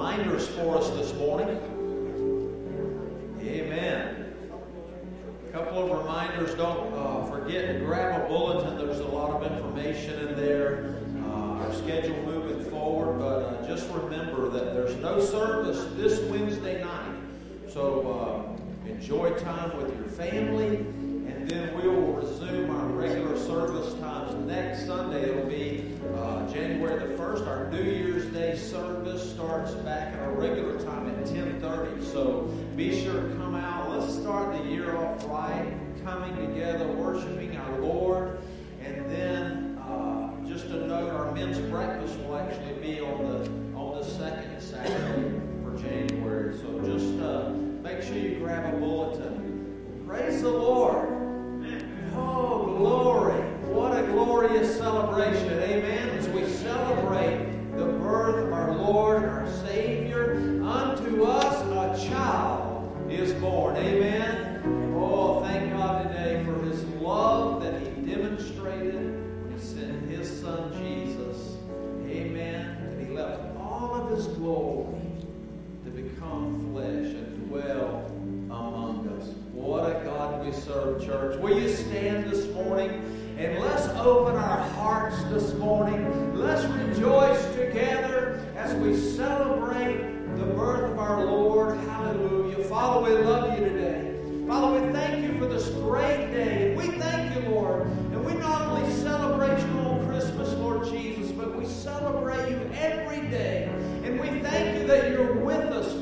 reminders for us this morning. Amen. A couple of reminders. Don't uh, forget to grab a bulletin. There's a lot of information in there. Uh, our schedule moving forward, but uh, just remember that there's no service this Wednesday night. So uh, enjoy time with your family, and then we will resume our regular service times next Sunday. It'll be uh, January the 1st. Our New Year's Day service starts back at our regular time at 10:30. So be sure to come out. Let's start the year off right, coming together, worshiping our Lord, and then uh, just a note: our men's breakfast will actually be on the on the second Saturday for January. So just uh, make sure you grab a bulletin. Praise the Lord. Oh, glory. What a glorious celebration. Amen. As we celebrate the birth of our Lord become flesh and dwell among us. What a God we serve, church. Will you stand this morning and let's open our hearts this morning. Let's rejoice together as we celebrate the birth of our Lord. Hallelujah. Father, we love you today. Father, we thank you for this great day. We thank you, Lord. And we not only celebrate you on Christmas, Lord Jesus, but we celebrate you every day. And we thank you that you're with us,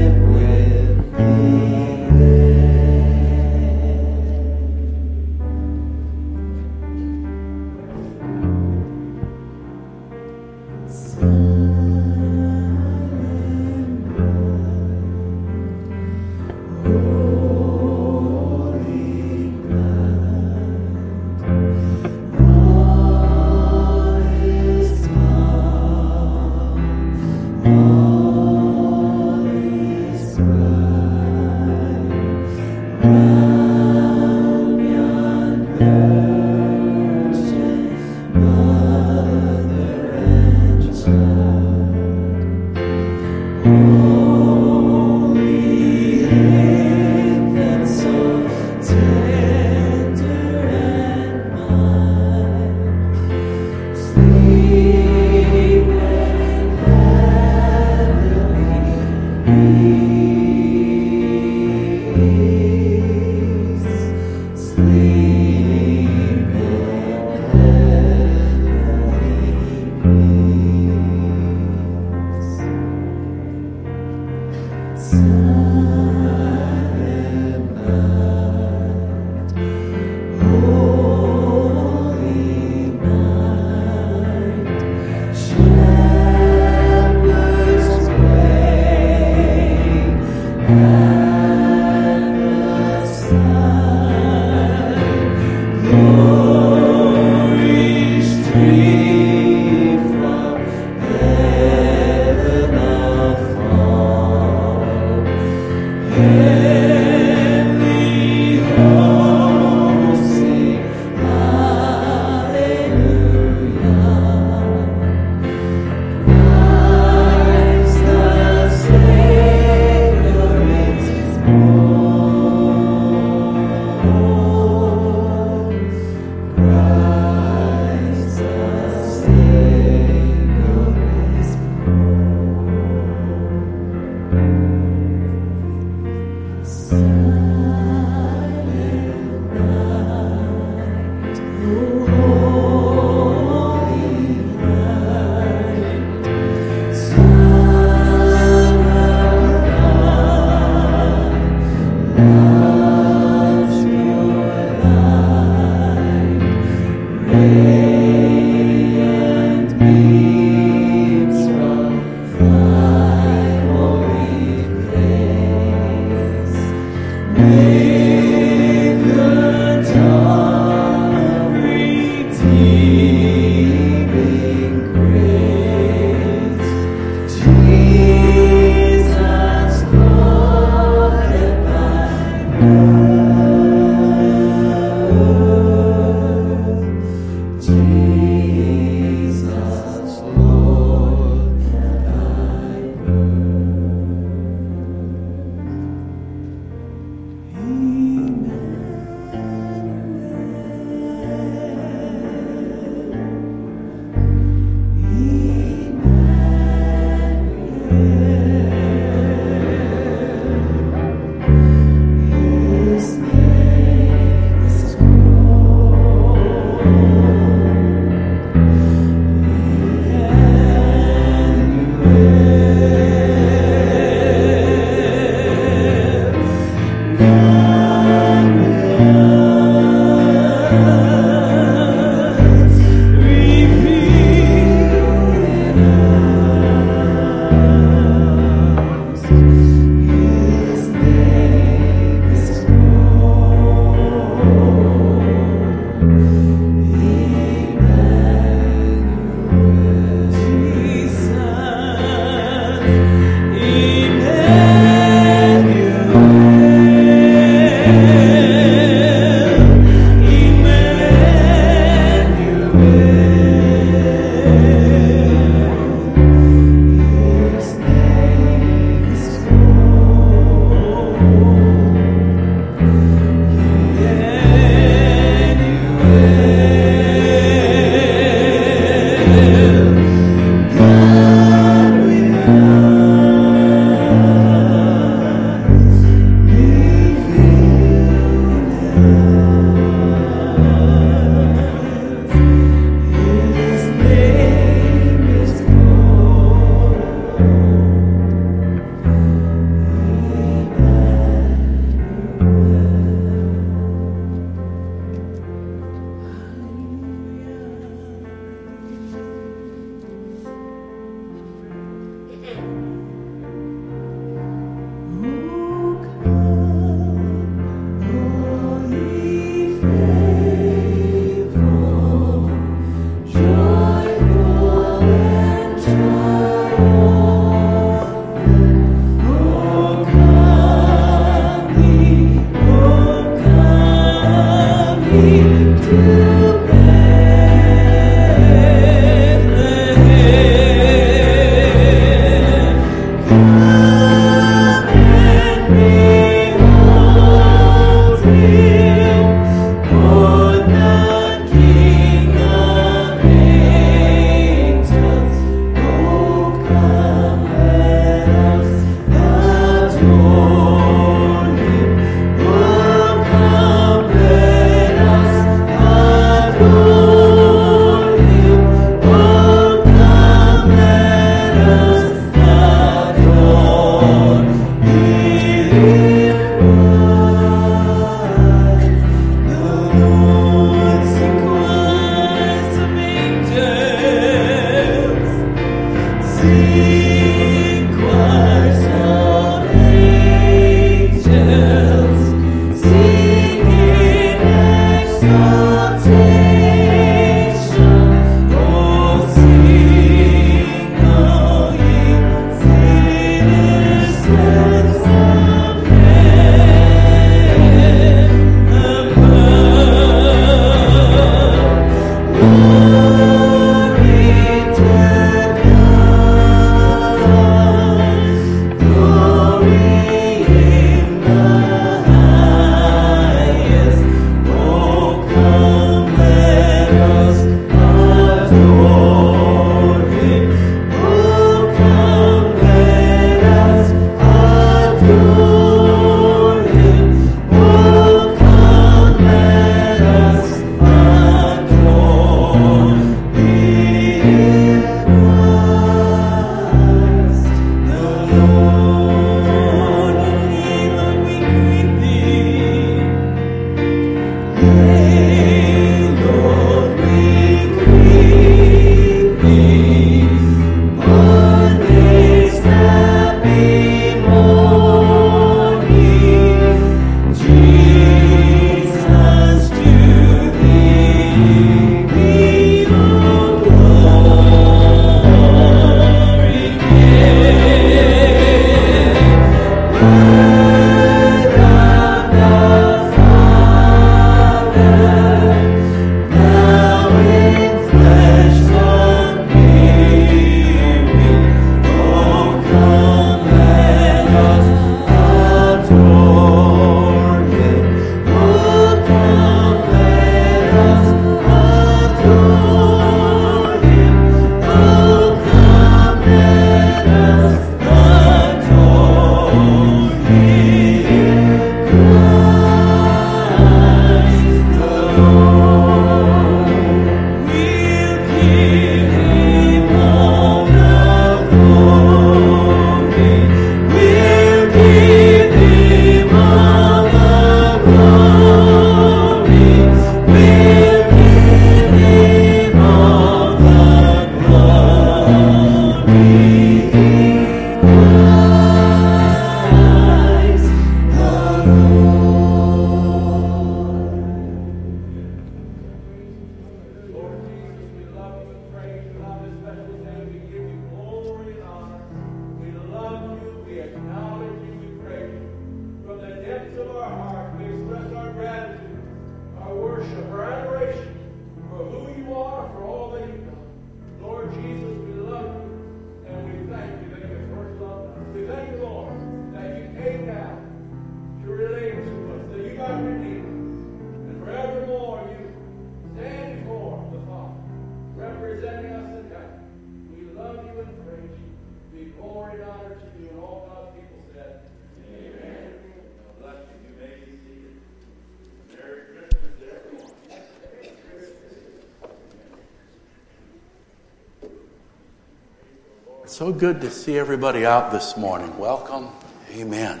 So good to see everybody out this morning. Welcome. Amen.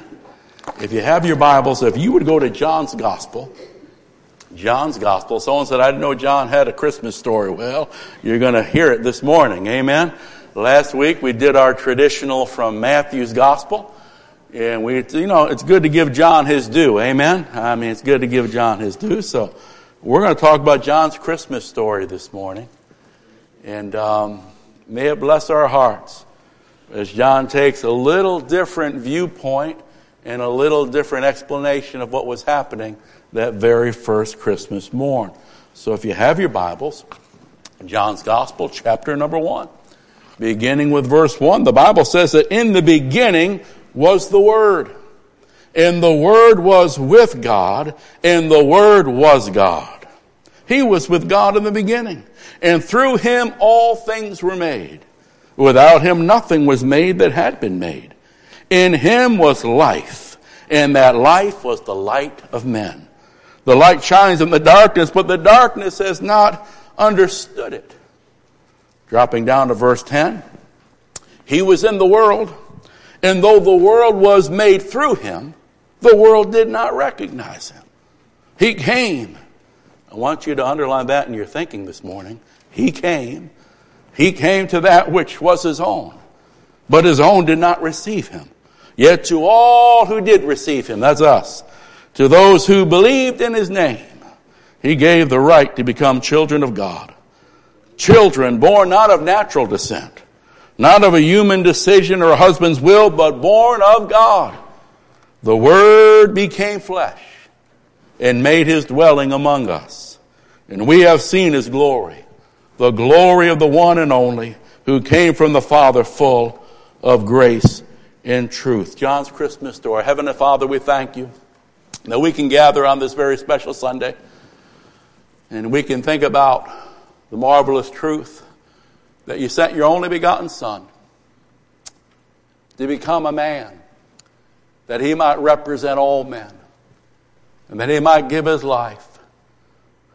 If you have your Bibles, if you would go to John's Gospel, John's Gospel. Someone said, I didn't know John had a Christmas story. Well, you're going to hear it this morning. Amen. Last week we did our traditional from Matthew's Gospel. And we, you know, it's good to give John his due. Amen. I mean, it's good to give John his due. So we're going to talk about John's Christmas story this morning. And um, may it bless our hearts as John takes a little different viewpoint and a little different explanation of what was happening that very first Christmas morn. So if you have your Bibles, John's Gospel, chapter number one, beginning with verse one, the Bible says that in the beginning was the Word. And the Word was with God, and the Word was God. He was with God in the beginning, and through Him all things were made. Without Him nothing was made that had been made. In Him was life, and that life was the light of men. The light shines in the darkness, but the darkness has not understood it. Dropping down to verse 10. He was in the world, and though the world was made through him, the world did not recognize him. He came. I want you to underline that in your thinking this morning. He came. He came to that which was his own, but his own did not receive him. Yet to all who did receive him, that's us, to those who believed in his name, he gave the right to become children of God. Children born not of natural descent, not of a human decision or a husband's will, but born of God. The Word became flesh and made his dwelling among us. And we have seen his glory, the glory of the one and only who came from the Father full of grace and truth. John's Christmas story. Heavenly Father, we thank you that we can gather on this very special Sunday and we can think about the marvelous truth that you sent your only begotten Son to become a man, that he might represent all men, and that he might give his life,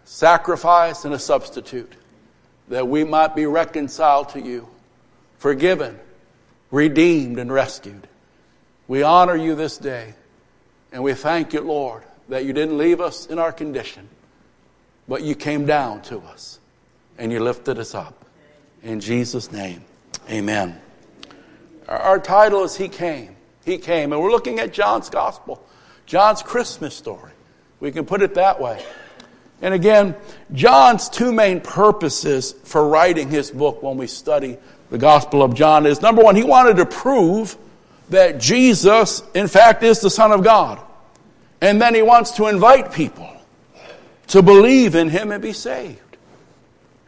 sacrifice and a substitute, that we might be reconciled to you, forgiven, redeemed, and rescued. We honor you this day. And we thank you, Lord, that you didn't leave us in our condition, but you came down to us and you lifted us up. In Jesus' name, amen. Our title is He Came. He Came. And we're looking at John's Gospel, John's Christmas story. We can put it that way. And again, John's two main purposes for writing his book when we study the Gospel of John is number one, he wanted to prove that Jesus, in fact, is the Son of God. And then he wants to invite people to believe in him and be saved.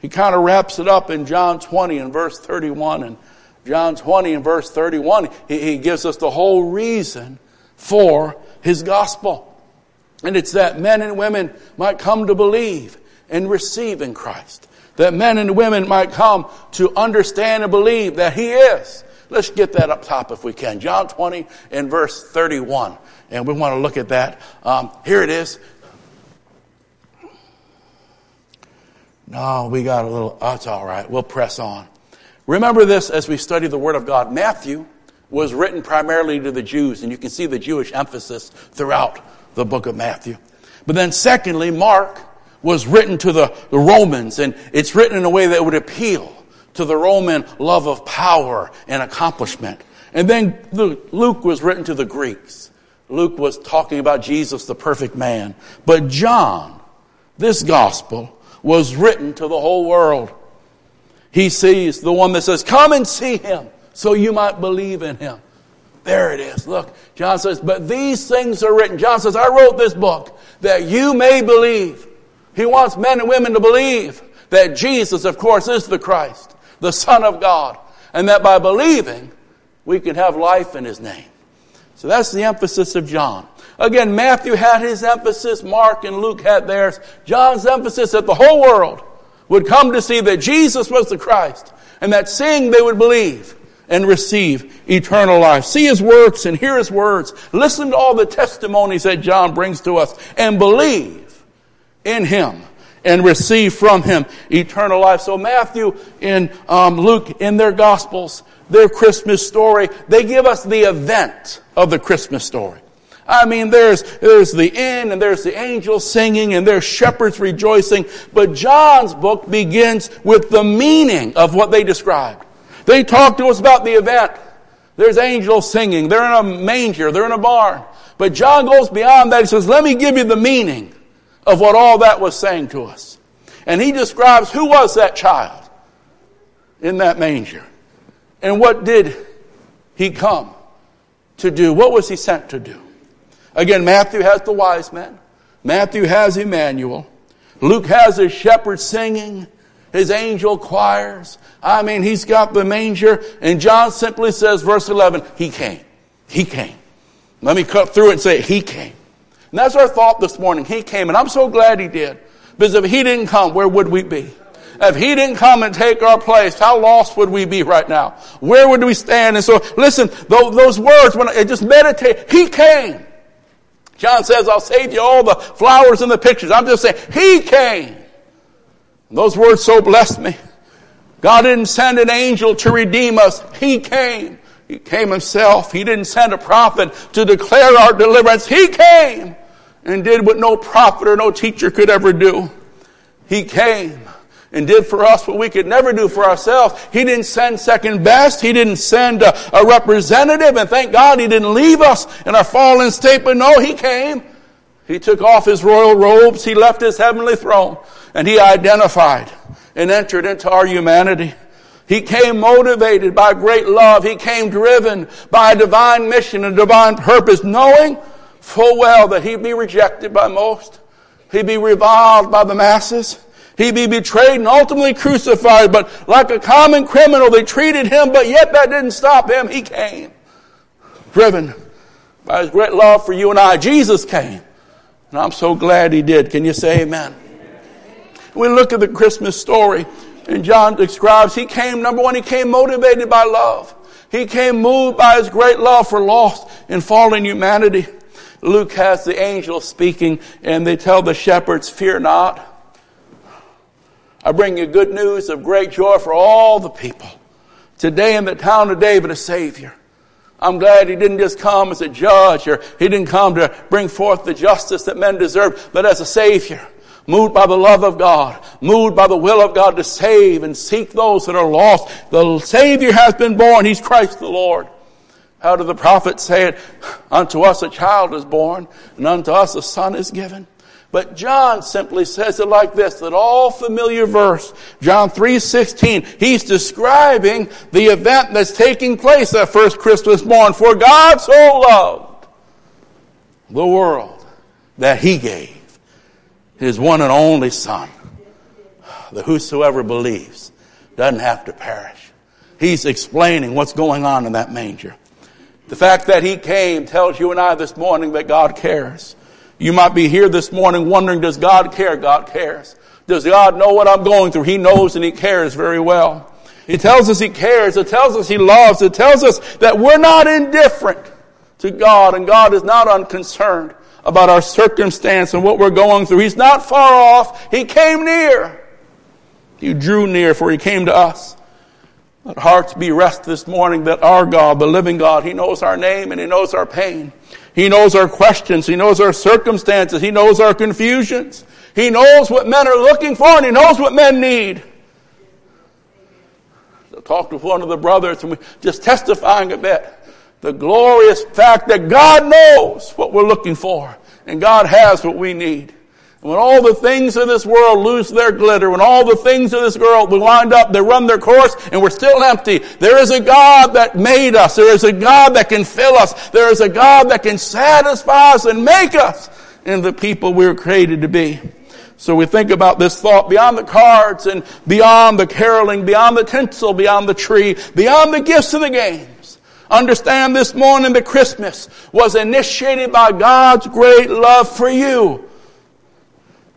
He kind of wraps it up in John 20 and verse 31. And John 20 and verse 31, he, he gives us the whole reason for his gospel. And it's that men and women might come to believe and receive in Christ. That men and women might come to understand and believe that he is Let's get that up top if we can. John 20 and verse 31. And we want to look at that. Um, here it is. No, we got a little, oh, it's all right. We'll press on. Remember this as we study the Word of God. Matthew was written primarily to the Jews, and you can see the Jewish emphasis throughout the book of Matthew. But then secondly, Mark was written to the, the Romans, and it's written in a way that would appeal to the Roman love of power and accomplishment. And then Luke was written to the Greeks. Luke was talking about Jesus, the perfect man. But John, this gospel, was written to the whole world. He sees the one that says, Come and see him so you might believe in him. There it is. Look, John says, But these things are written. John says, I wrote this book that you may believe. He wants men and women to believe that Jesus, of course, is the Christ the Son of God, and that by believing, we can have life in His name. So that's the emphasis of John. Again, Matthew had his emphasis, Mark and Luke had theirs. John's emphasis that the whole world would come to see that Jesus was the Christ, and that seeing they would believe and receive eternal life. See his works and hear his words. Listen to all the testimonies that John brings to us and believe in him and receive from him eternal life. So Matthew and um, Luke in their gospels, their Christmas story, they give us the event of the Christmas story. I mean, there's, there's the inn and there's the angels singing and there's shepherds rejoicing. But John's book begins with the meaning of what they described. They talk to us about the event. There's angels singing. They're in a manger. They're in a barn. But John goes beyond that. He says, let me give you the meaning of what all that was saying to us. And he describes who was that child in that manger and what did he come to do? What was he sent to do? Again, Matthew has the wise men. Matthew has Emmanuel. Luke has his shepherds singing, his angel choirs. I mean, he's got the manger. And John simply says, verse 11, he came. He came. Let me cut through it and say, he came. And that's our thought this morning. He came. And I'm so glad he did. Because if he didn't come, where would we be? If he didn't come and take our place, how lost would we be right now? Where would we stand? And so, listen, those words, when I just meditate, he came. John says, I'll save you all the flowers and the pictures. I'm just saying, he came. Those words so blessed me. God didn't send an angel to redeem us. He came. He came himself. He didn't send a prophet to declare our deliverance. He came and did what no prophet or no teacher could ever do. He came and did for us what we could never do for ourselves. He didn't send second best. He didn't send a, a, representative. And thank God he didn't leave us in our fallen state. But no, he came. He took off his royal robes. He left his heavenly throne and he identified and entered into our humanity. He came motivated by great love. He came driven by a divine mission and divine purpose, knowing full well that he'd be rejected by most. He'd be reviled by the masses. He'd be betrayed and ultimately crucified, but like a common criminal, they treated him, but yet that didn't stop him. He came. Driven by his great love for you and I. Jesus came. And I'm so glad he did. Can you say amen? We look at the Christmas story, and John describes he came, number one, he came motivated by love. He came moved by his great love for lost and fallen humanity. Luke has the angel speaking and they tell the shepherds, fear not. I bring you good news of great joy for all the people. Today in the town of David, a Savior. I'm glad he didn't just come as a judge or he didn't come to bring forth the justice that men deserve, but as a Savior. Moved by the love of God, moved by the will of God to save and seek those that are lost. The Savior has been born. He's Christ the Lord. How did the prophet say it? Unto us a child is born, and unto us a son is given. But John simply says it like this, that all familiar verse, John 3.16, he's describing the event that's taking place that first Christmas morn. For God so loved the world that he gave his one and only son, that whosoever believes doesn't have to perish. He's explaining what's going on in that manger. The fact that he came tells you and I this morning that God cares. You might be here this morning wondering, does God care? God cares. Does God know what I'm going through? He knows and He cares very well. He tells us He cares. It tells us He loves. It tells us that we're not indifferent to God and God is not unconcerned about our circumstance and what we're going through. He's not far off. He came near. He drew near for He came to us. Let hearts be rest this morning that our God, the living God, He knows our name and He knows our pain. He knows our questions. He knows our circumstances. He knows our confusions. He knows what men are looking for and He knows what men need. I talked with one of the brothers and we just testifying a bit. The glorious fact that God knows what we're looking for and God has what we need when all the things of this world lose their glitter, when all the things of this world wind up, they run their course, and we're still empty, there is a God that made us. There is a God that can fill us. There is a God that can satisfy us and make us into the people we were created to be. So we think about this thought beyond the cards and beyond the caroling, beyond the tinsel, beyond the tree, beyond the gifts and the games. Understand this morning that Christmas was initiated by God's great love for you.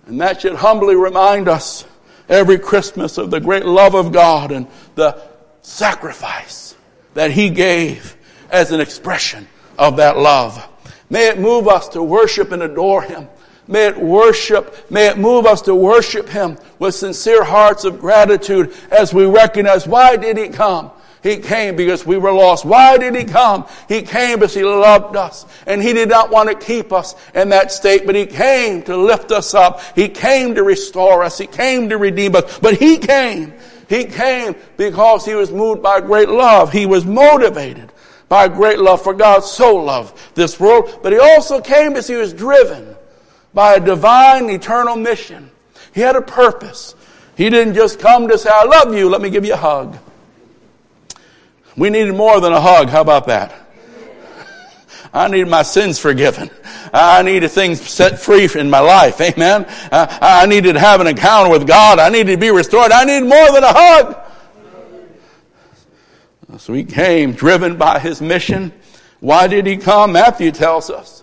And that should humbly remind us every Christmas of the great love of God and the sacrifice that He gave as an expression of that love. May it move us to worship and adore Him. May it worship, may it move us to worship Him with sincere hearts of gratitude as we recognize why did He come? He came because we were lost. Why did He come? He came because He loved us. And He did not want to keep us in that state, but He came to lift us up. He came to restore us. He came to redeem us. But He came. He came because He was moved by great love. He was motivated by great love for God so loved this world. But He also came because He was driven by a divine eternal mission. He had a purpose. He didn't just come to say, I love you, let me give you a hug. We needed more than a hug. How about that? I needed my sins forgiven. I needed things set free in my life. Amen. I needed to have an encounter with God. I needed to be restored. I needed more than a hug. So he came driven by his mission. Why did he come? Matthew tells us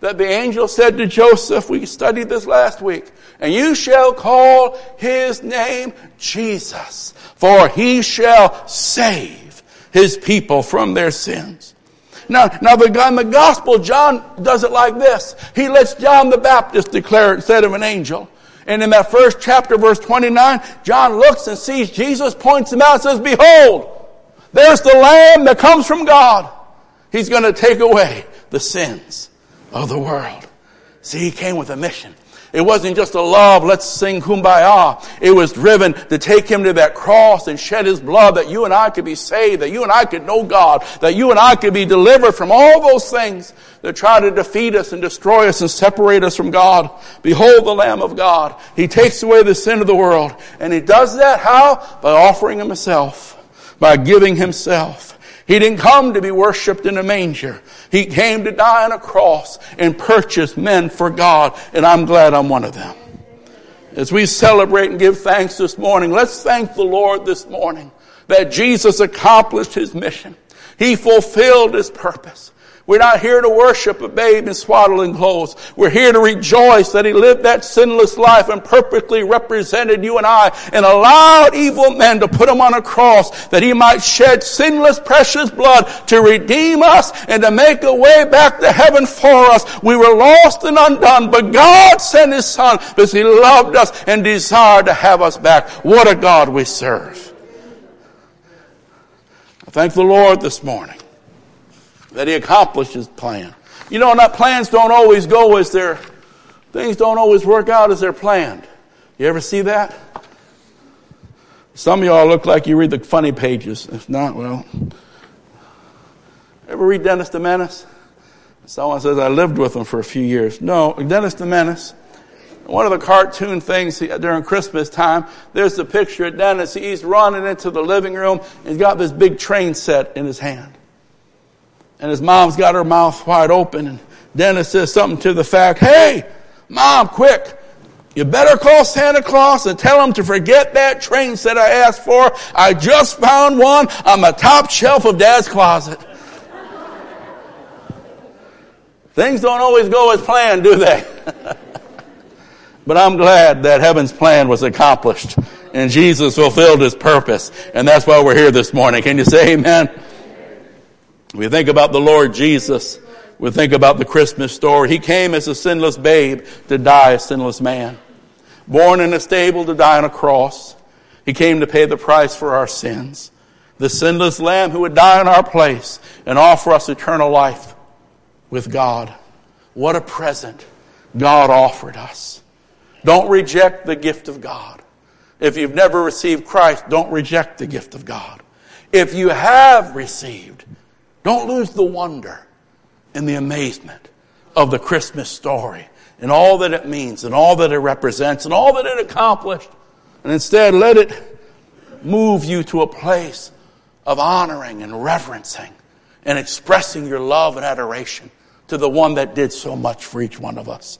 that the angel said to Joseph, we studied this last week, and you shall call his name Jesus, for he shall save his people from their sins. Now, now the guy in the gospel, John does it like this. He lets John the Baptist declare instead of an angel. And in that first chapter, verse 29, John looks and sees Jesus, points him out, says, Behold, there's the Lamb that comes from God. He's going to take away the sins of the world. See, he came with a mission. It wasn't just a love, let's sing kumbaya. It was driven to take him to that cross and shed his blood that you and I could be saved, that you and I could know God, that you and I could be delivered from all those things that try to defeat us and destroy us and separate us from God. Behold the Lamb of God. He takes away the sin of the world. And he does that how? By offering himself, by giving himself. He didn't come to be worshiped in a manger. He came to die on a cross and purchase men for God, and I'm glad I'm one of them. As we celebrate and give thanks this morning, let's thank the Lord this morning that Jesus accomplished his mission. He fulfilled his purpose. We're not here to worship a babe in swaddling clothes. We're here to rejoice that he lived that sinless life and perfectly represented you and I and allowed evil men to put him on a cross that he might shed sinless precious blood to redeem us and to make a way back to heaven for us. We were lost and undone, but God sent his son because he loved us and desired to have us back. What a God we serve. I thank the Lord this morning that he accomplished his plan. You know, not plans don't always go as they're, things don't always work out as they're planned. You ever see that? Some of y'all look like you read the funny pages. If not, well. Ever read Dennis the Menace? Someone says, I lived with him for a few years. No, Dennis the Menace. One of the cartoon things during Christmas time, there's the picture of Dennis. He's running into the living room. He's got this big train set in his hand and his mom's got her mouth wide open and Dennis says something to the fact, hey, mom, quick, you better call Santa Claus and tell him to forget that train set I asked for. I just found one on the top shelf of dad's closet. Things don't always go as planned, do they? but I'm glad that heaven's plan was accomplished and Jesus fulfilled his purpose. And that's why we're here this morning. Can you say amen? We think about the Lord Jesus. We think about the Christmas story. He came as a sinless babe to die a sinless man. Born in a stable to die on a cross. He came to pay the price for our sins. The sinless lamb who would die in our place and offer us eternal life with God. What a present God offered us. Don't reject the gift of God. If you've never received Christ, don't reject the gift of God. If you have received, don't lose the wonder and the amazement of the Christmas story and all that it means and all that it represents and all that it accomplished. And instead, let it move you to a place of honoring and reverencing and expressing your love and adoration to the one that did so much for each one of us.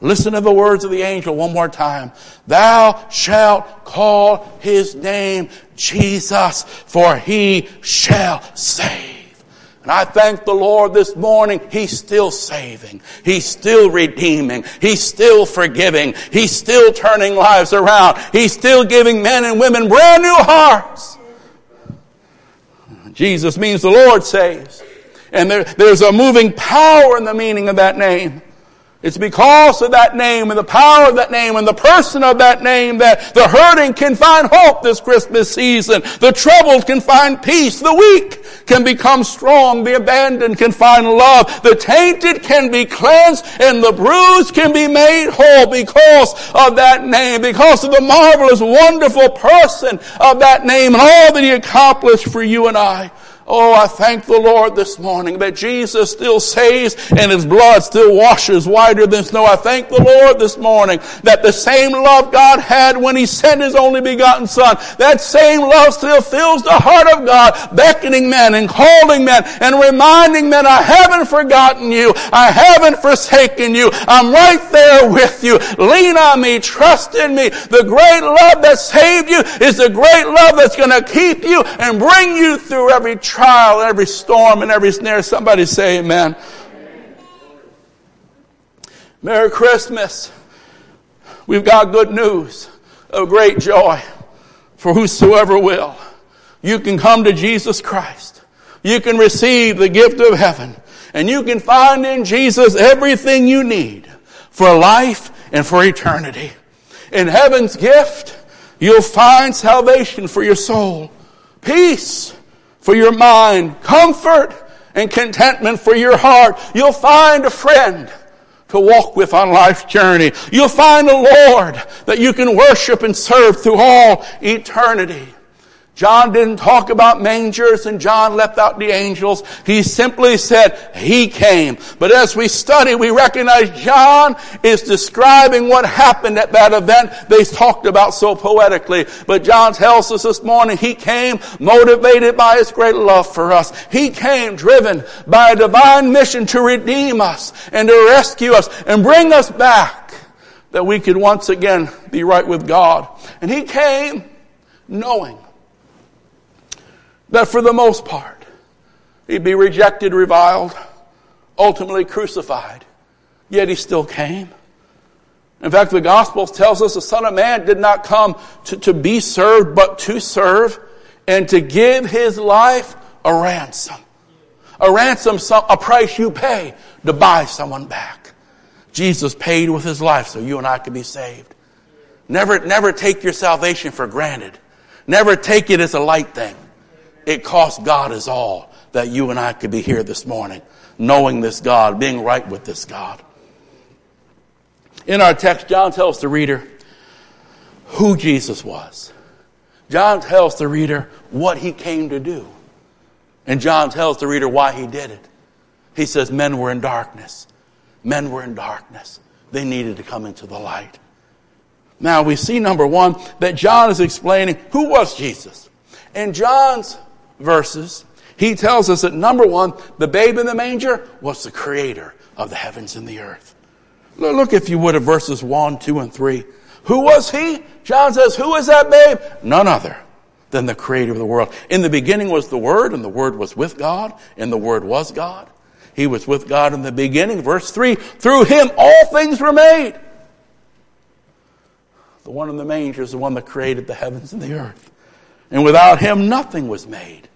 Listen to the words of the angel one more time. Thou shalt call his name Jesus, for he shall save. And I thank the Lord this morning, He's still saving. He's still redeeming. He's still forgiving. He's still turning lives around. He's still giving men and women brand new hearts. Jesus means the Lord saves. And there, there's a moving power in the meaning of that name. It's because of that name and the power of that name and the person of that name that the hurting can find hope this Christmas season. The troubled can find peace. The weak can become strong. The abandoned can find love. The tainted can be cleansed and the bruised can be made whole because of that name, because of the marvelous, wonderful person of that name and all that he accomplished for you and I. Oh, I thank the Lord this morning that Jesus still saves and His blood still washes whiter than snow. I thank the Lord this morning that the same love God had when He sent His only begotten Son, that same love still fills the heart of God, beckoning men and calling men and reminding men, I haven't forgotten you. I haven't forsaken you. I'm right there with you. Lean on me. Trust in me. The great love that saved you is the great love that's going to keep you and bring you through every every storm, and every snare. Somebody say amen. Merry Christmas. We've got good news of great joy for whosoever will. You can come to Jesus Christ. You can receive the gift of heaven. And you can find in Jesus everything you need for life and for eternity. In heaven's gift, you'll find salvation for your soul, peace for your mind, comfort and contentment for your heart. You'll find a friend to walk with on life's journey. You'll find a Lord that you can worship and serve through all eternity. John didn't talk about mangers and John left out the angels. He simply said he came. But as we study, we recognize John is describing what happened at that event they talked about so poetically. But John tells us this morning he came motivated by his great love for us. He came driven by a divine mission to redeem us and to rescue us and bring us back that we could once again be right with God. And he came knowing that for the most part, he'd be rejected, reviled, ultimately crucified. Yet he still came. In fact, the gospel tells us the Son of Man did not come to, to be served, but to serve and to give his life a ransom. A ransom, a price you pay to buy someone back. Jesus paid with his life so you and I could be saved. Never, never take your salvation for granted. Never take it as a light thing. It cost God is all that you and I could be here this morning, knowing this God, being right with this God. In our text, John tells the reader who Jesus was. John tells the reader what he came to do. And John tells the reader why he did it. He says, Men were in darkness. Men were in darkness. They needed to come into the light. Now we see, number one, that John is explaining who was Jesus. In John's verses, he tells us that number one, the babe in the manger was the creator of the heavens and the earth. Look, if you would, at verses 1, 2, and 3. Who was he? John says, Who is that babe? None other than the creator of the world. In the beginning was the Word, and the Word was with God, and the Word was God. He was with God in the beginning. Verse 3 Through him all things were made. The one in the manger is the one that created the heavens and the earth. And without him, nothing was made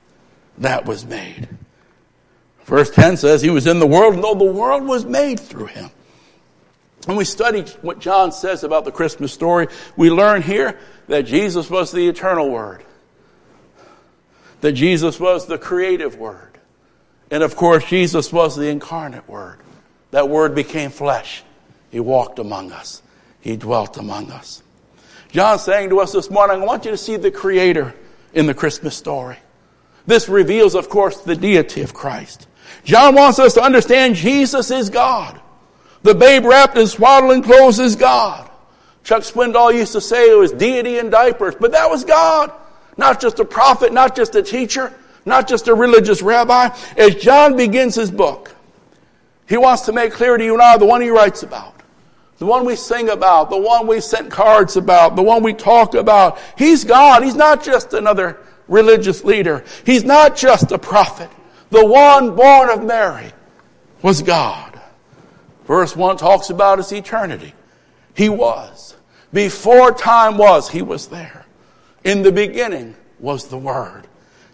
that was made. Verse 10 says, He was in the world, and though the world was made through Him. When we study what John says about the Christmas story, we learn here that Jesus was the eternal Word, that Jesus was the creative Word, and of course, Jesus was the incarnate Word. That Word became flesh. He walked among us, He dwelt among us. John's saying to us this morning, I want you to see the Creator in the Christmas story. This reveals, of course, the deity of Christ. John wants us to understand Jesus is God. The babe wrapped in swaddling clothes is God. Chuck Swindoll used to say it was deity in diapers, but that was God. Not just a prophet, not just a teacher, not just a religious rabbi. As John begins his book, he wants to make clear to you and I the one he writes about, the one we sing about, the one we sent cards about, the one we talk about. He's God. He's not just another religious leader. He's not just a prophet. The one born of Mary was God. Verse 1 talks about his eternity. He was. Before time was, he was there. In the beginning was the Word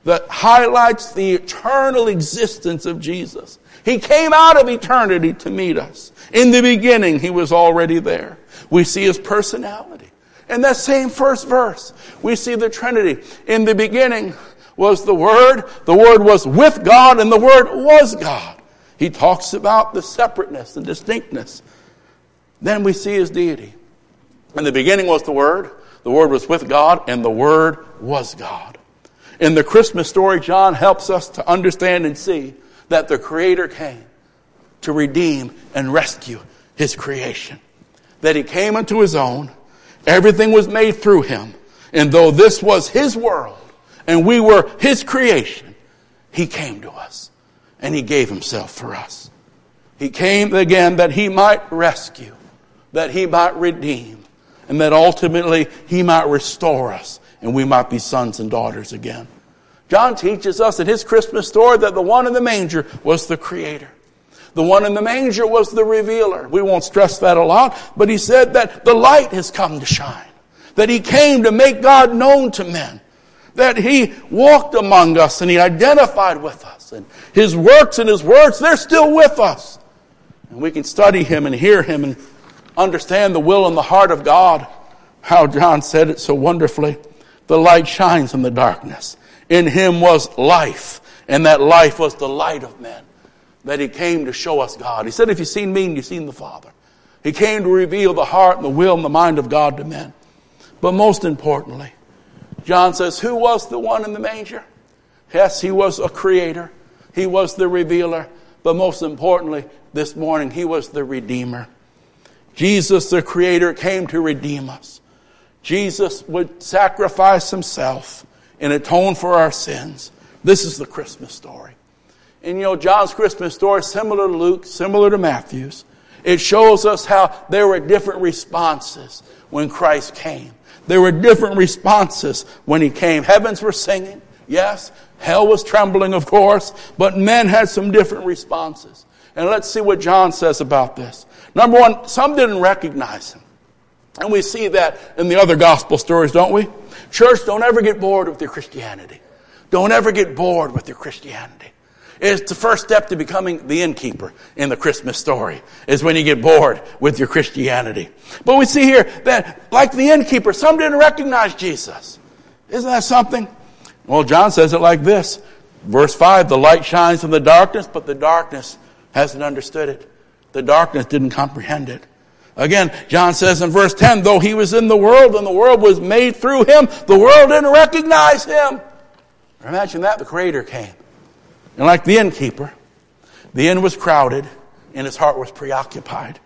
that highlights the eternal existence of Jesus. He came out of eternity to meet us. In the beginning, he was already there. We see his personality. In that same first verse, we see the Trinity. In the beginning was the Word, the Word was with God, and the Word was God. He talks about the separateness and distinctness. Then we see his deity. In the beginning was the Word, the Word was with God, and the Word was God. In the Christmas story, John helps us to understand and see that the Creator came to redeem and rescue His creation. That He came unto His own. Everything was made through Him. And though this was His world and we were His creation, He came to us and He gave Himself for us. He came again that He might rescue, that He might redeem, and that ultimately He might restore us and we might be sons and daughters again. John teaches us in his Christmas story that the one in the manger was the creator. The one in the manger was the revealer. We won't stress that a lot, but he said that the light has come to shine. That he came to make God known to men. That he walked among us and he identified with us. And his works and his words, they're still with us. And we can study him and hear him and understand the will and the heart of God. How John said it so wonderfully. The light shines in the darkness. In him was life, and that life was the light of men. That he came to show us God. He said, If you've seen me, you've seen the Father. He came to reveal the heart and the will and the mind of God to men. But most importantly, John says, Who was the one in the manger? Yes, he was a creator, he was the revealer, but most importantly, this morning, he was the redeemer. Jesus, the creator, came to redeem us. Jesus would sacrifice himself and atone for our sins. This is the Christmas story. And you know, John's Christmas story, similar to Luke, similar to Matthew's, it shows us how there were different responses when Christ came. There were different responses when he came. Heavens were singing, yes. Hell was trembling, of course, but men had some different responses. And let's see what John says about this. Number one, some didn't recognize him. And we see that in the other gospel stories, don't we? Church, don't ever get bored with your Christianity. Don't ever get bored with your Christianity. It's the first step to becoming the innkeeper in the Christmas story, is when you get bored with your Christianity. But we see here that, like the innkeeper, some didn't recognize Jesus. Isn't that something? Well, John says it like this. Verse 5, the light shines in the darkness, but the darkness hasn't understood it. The darkness didn't comprehend it. Again, John says in verse 10, though he was in the world and the world was made through him, the world didn't recognize him. Imagine that, the Creator came. And like the innkeeper, the inn was crowded and his heart was preoccupied.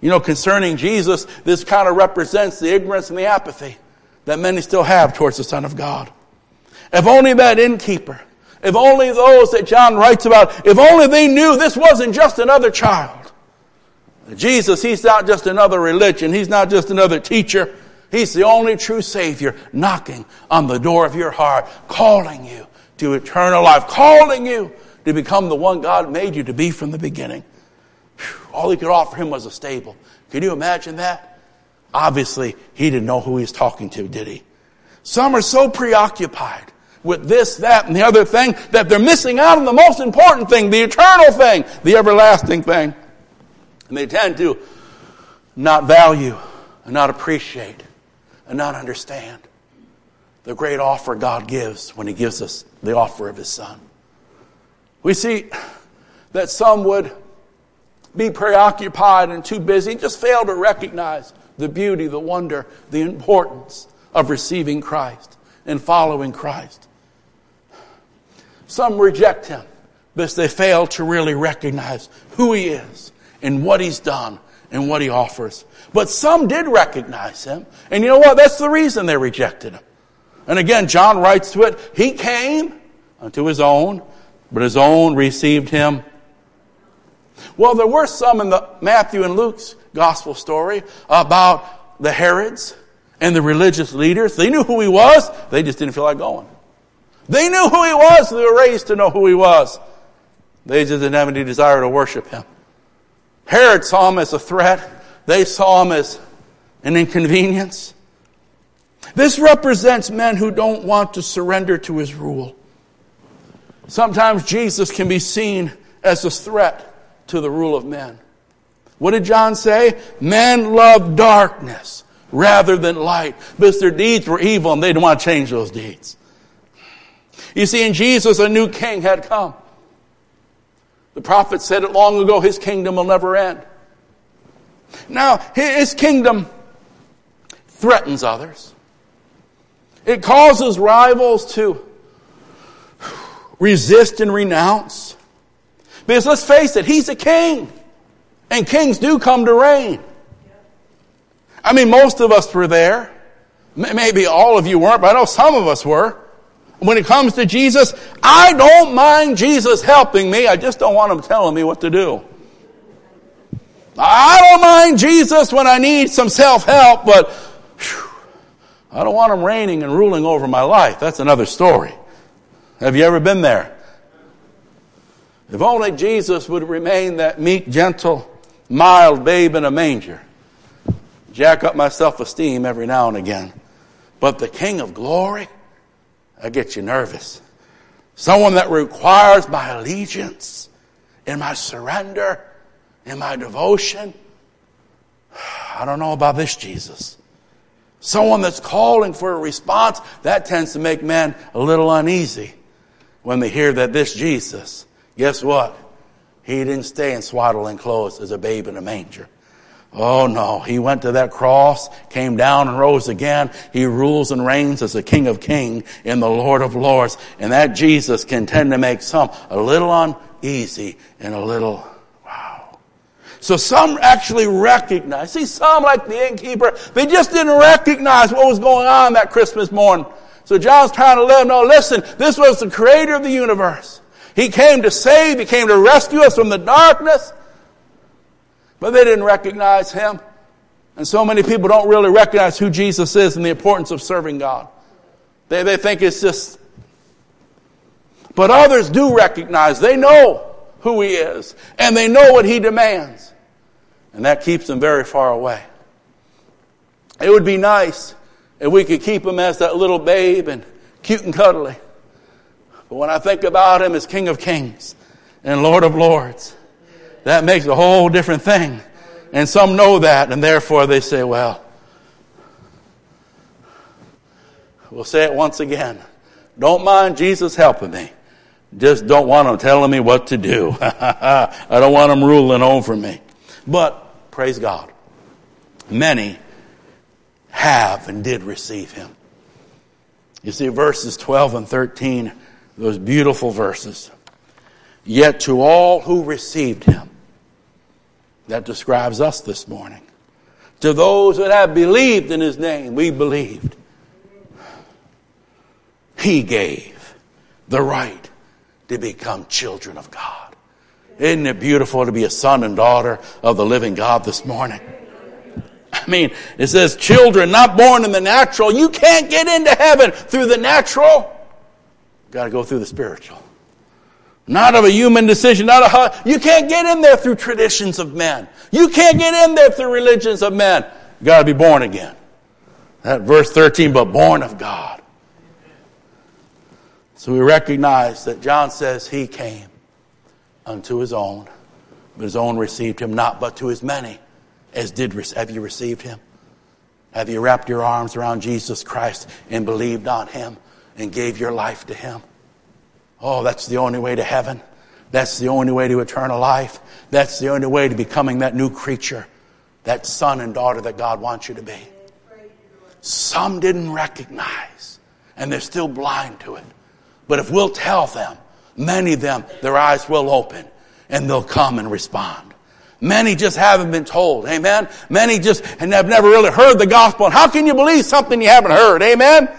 You know, concerning Jesus, this kind of represents the ignorance and the apathy that many still have towards the Son of God. If only that innkeeper, if only those that John writes about, if only they knew this wasn't just another child. Jesus, He's not just another religion. He's not just another teacher. He's the only true Savior knocking on the door of your heart, calling you to eternal life, calling you to become the one God made you to be from the beginning. All He could offer him was a stable. Can you imagine that? Obviously, he didn't know who he was talking to, did he? Some are so preoccupied with this, that, and the other thing that they're missing out on the most important thing, the eternal thing, the everlasting thing. And they tend to not value and not appreciate and not understand the great offer God gives when He gives us the offer of His Son. We see that some would be preoccupied and too busy, just fail to recognize the beauty, the wonder, the importance of receiving Christ and following Christ. Some reject Him because they fail to really recognize who He is in what he's done and what he offers. But some did recognize him. And you know what? That's the reason they rejected him. And again, John writes to it, he came unto his own, but his own received him. Well, there were some in the Matthew and Luke's gospel story about the Herods and the religious leaders. They knew who he was, they just didn't feel like going. They knew who he was, they were raised to know who he was. They just didn't have any desire to worship him. Herod saw him as a threat. They saw him as an inconvenience. This represents men who don't want to surrender to his rule. Sometimes Jesus can be seen as a threat to the rule of men. What did John say? Men love darkness rather than light because their deeds were evil and they didn't want to change those deeds. You see, in Jesus, a new king had come. The prophet said it long ago, his kingdom will never end. Now, his kingdom threatens others. It causes rivals to resist and renounce. Because let's face it, he's a king. And kings do come to reign. I mean, most of us were there. Maybe all of you weren't, but I know some of us were. When it comes to Jesus, I don't mind Jesus helping me. I just don't want him telling me what to do. I don't mind Jesus when I need some self-help, but whew, I don't want him reigning and ruling over my life. That's another story. Have you ever been there? If only Jesus would remain that meek, gentle, mild babe in a manger. Jack up my self-esteem every now and again. But the King of glory, I get you nervous. Someone that requires my allegiance and my surrender in my devotion. I don't know about this Jesus. Someone that's calling for a response, that tends to make men a little uneasy when they hear that this Jesus, guess what? He didn't stay in swaddling clothes as a babe in a manger. Oh no, he went to that cross, came down and rose again. He rules and reigns as the King of Kings and the Lord of Lords. And that Jesus can tend to make some a little uneasy and a little wow. so some actually recognize. See, some like the innkeeper, they just didn't recognize what was going on that Christmas morning. So John's trying to let them know, listen, this was the creator of the universe. He came to save, he came to rescue us from the darkness. But they didn't recognize him. And so many people don't really recognize who Jesus is and the importance of serving God. They, they think it's just. But others do recognize, they know who he is, and they know what he demands. And that keeps them very far away. It would be nice if we could keep him as that little babe and cute and cuddly. But when I think about him as King of Kings and Lord of Lords, that makes a whole different thing. And some know that, and therefore they say, well, we'll say it once again. Don't mind Jesus helping me. Just don't want him telling me what to do. I don't want him ruling over me. But, praise God, many have and did receive him. You see, verses 12 and 13, those beautiful verses. Yet to all who received him, that describes us this morning. To those that have believed in his name, we believed. He gave the right to become children of God. Isn't it beautiful to be a son and daughter of the living God this morning? I mean, it says children not born in the natural. You can't get into heaven through the natural. Got to go through the spiritual. Not of a human decision, not a, you can't get in there through traditions of men. You can't get in there through religions of men. You got to be born again. That verse 13, but born of God. So we recognize that John says he came unto his own, but his own received him not, but to his many as did have you received him? Have you wrapped your arms around Jesus Christ and believed on him and gave your life to him? Oh, that's the only way to heaven. That's the only way to eternal life. That's the only way to becoming that new creature, that son and daughter that God wants you to be. Some didn't recognize, and they're still blind to it. But if we'll tell them, many of them, their eyes will open and they'll come and respond. Many just haven't been told. Amen. Many just and have never really heard the gospel. And how can you believe something you haven't heard? Amen.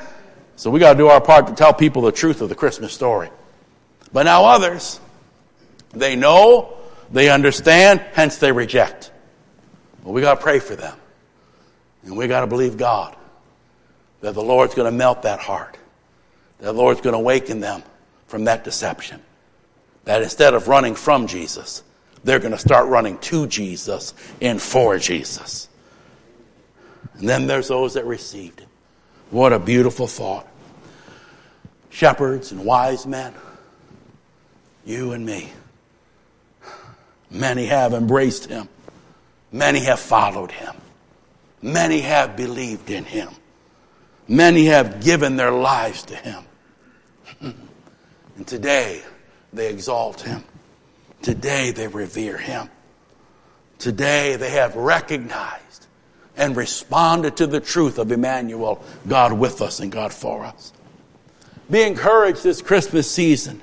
So we got to do our part to tell people the truth of the Christmas story. But now others, they know, they understand, hence they reject. But we got to pray for them. And we got to believe God that the Lord's going to melt that heart that the Lord's going to awaken them from that deception. That instead of running from Jesus, they're going to start running to Jesus and for Jesus. And then there's those that received him. What a beautiful thought. Shepherds and wise men, you and me. Many have embraced him. Many have followed him. Many have believed in him. Many have given their lives to him. And today they exalt him. Today they revere him. Today they have recognized and responded to the truth of Emmanuel, God with us and God for us. Be encouraged this Christmas season.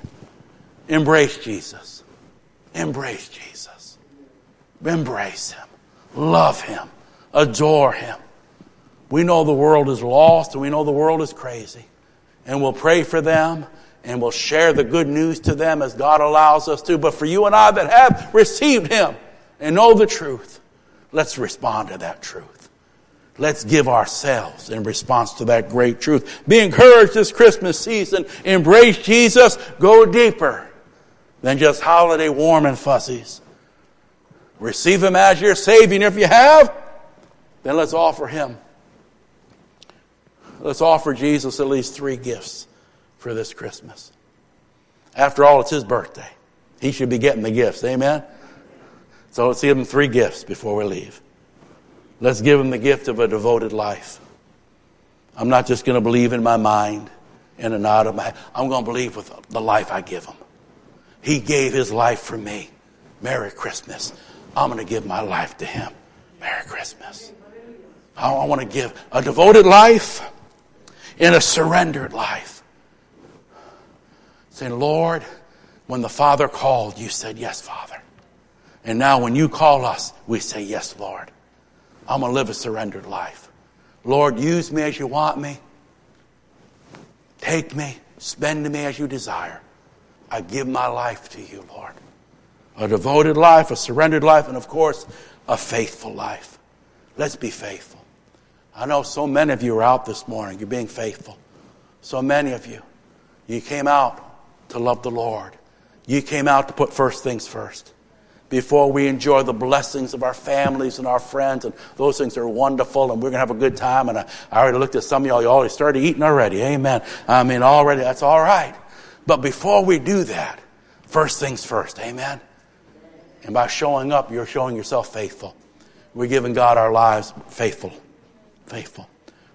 Embrace Jesus. Embrace Jesus. Embrace Him. Love Him. Adore Him. We know the world is lost and we know the world is crazy. And we'll pray for them and we'll share the good news to them as God allows us to. But for you and I that have received Him and know the truth, let's respond to that truth. Let's give ourselves in response to that great truth. Be encouraged this Christmas season. Embrace Jesus. Go deeper than just holiday warm and fuzzies. Receive Him as your Savior. And if you have, then let's offer Him. Let's offer Jesus at least three gifts for this Christmas. After all, it's His birthday. He should be getting the gifts. Amen? So let's give Him three gifts before we leave. Let's give him the gift of a devoted life. I'm not just going to believe in my mind and a nod of my I'm going to believe with the life I give him. He gave his life for me. Merry Christmas. I'm going to give my life to him. Merry Christmas. I want to give a devoted life and a surrendered life. Saying, Lord, when the Father called, you said, Yes, Father. And now when you call us, we say, Yes, Lord. I'm going to live a surrendered life. Lord, use me as you want me. Take me, spend me as you desire. I give my life to you, Lord. A devoted life, a surrendered life, and of course, a faithful life. Let's be faithful. I know so many of you are out this morning. You're being faithful. So many of you. You came out to love the Lord. You came out to put first things first before we enjoy the blessings of our families and our friends. And those things are wonderful, and we're going to have a good time. And I, I already looked at some of y'all, you already started eating already. Amen. I mean, already, that's all right. But before we do that, first things first. Amen. And by showing up, you're showing yourself faithful. We're giving God our lives faithful. Faithful.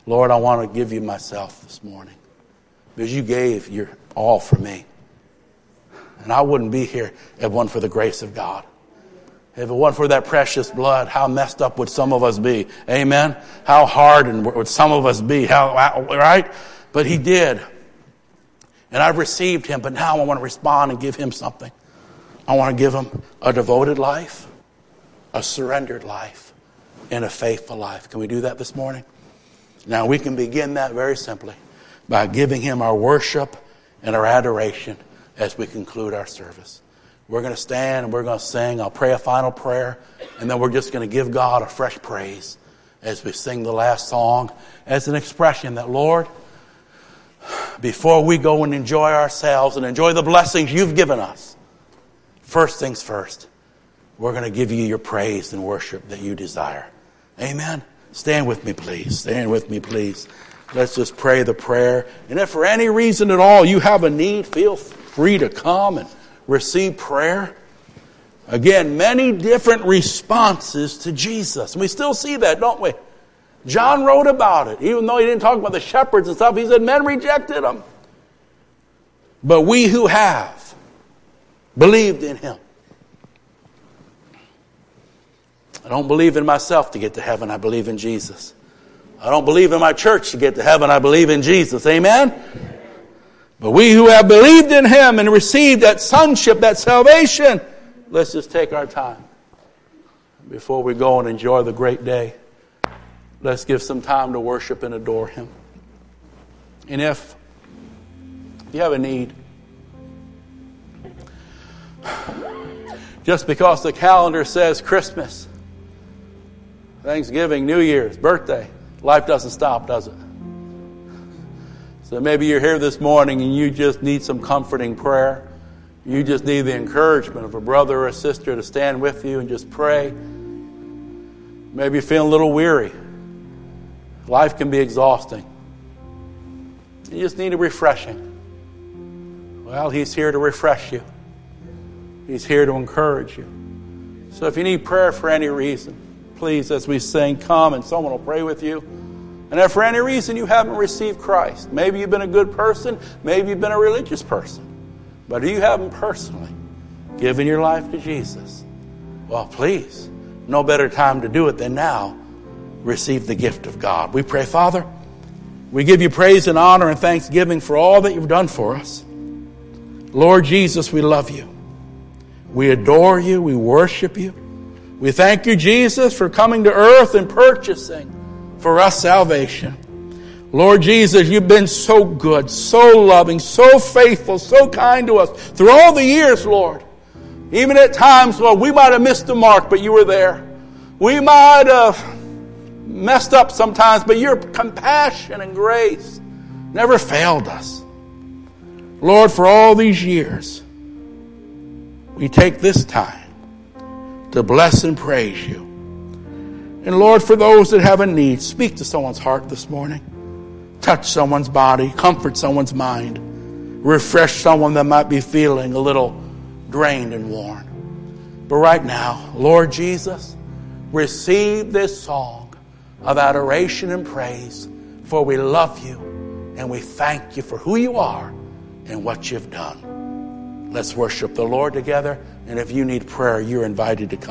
Lord, I want to give you myself this morning because you gave your all for me. And I wouldn't be here if it wasn't for the grace of God. If it wasn't for that precious blood, how messed up would some of us be? Amen? How hardened would some of us be? How, right? But he did. And I've received him, but now I want to respond and give him something. I want to give him a devoted life, a surrendered life, and a faithful life. Can we do that this morning? Now we can begin that very simply by giving him our worship and our adoration as we conclude our service. We're going to stand and we're going to sing. I'll pray a final prayer, and then we're just going to give God a fresh praise as we sing the last song as an expression that, Lord, before we go and enjoy ourselves and enjoy the blessings you've given us, first things first, we're going to give you your praise and worship that you desire. Amen. Stand with me, please. Stand with me, please. Let's just pray the prayer. And if for any reason at all you have a need, feel free to come and receive prayer. Again, many different responses to Jesus. And we still see that, don't we? John wrote about it. Even though he didn't talk about the shepherds and stuff, he said men rejected him. But we who have believed in him. I don't believe in myself to get to heaven. I believe in Jesus. I don't believe in my church to get to heaven. I believe in Jesus. Amen? But we who have believed in him and received that sonship, that salvation, let's just take our time before we go and enjoy the great day. Let's give some time to worship and adore him. And if you have a need, just because the calendar says Christmas, Thanksgiving, New Year's, birthday, life doesn't stop, does it? So maybe you're here this morning and you just need some comforting prayer. You just need the encouragement of a brother or a sister to stand with you and just pray. Maybe you're feeling a little weary. Life can be exhausting. You just need a refreshing. Well, He's here to refresh you, He's here to encourage you. So if you need prayer for any reason, please, as we sing, come and someone will pray with you. And if for any reason you haven't received Christ, maybe you've been a good person, maybe you've been a religious person, but you haven't personally given your life to Jesus, well, please, no better time to do it than now receive the gift of God. We pray, Father, we give you praise and honor and thanksgiving for all that you've done for us. Lord Jesus, we love you. We adore you. We worship you. We thank you, Jesus, for coming to earth and purchasing for us salvation. Lord Jesus, you've been so good, so loving, so faithful, so kind to us through all the years, Lord. Even at times, Lord, we might have missed the mark, but you were there. We might have messed up sometimes, but your compassion and grace never failed us. Lord, for all these years, we take this time to bless and praise you. And Lord, for those that have a need, speak to someone's heart this morning. Touch someone's body, comfort someone's mind, refresh someone that might be feeling a little drained and worn. But right now, Lord Jesus, receive this song of adoration and praise, for we love you and we thank you for who you are and what you've done. Let's worship the Lord together. And if you need prayer, you're invited to come.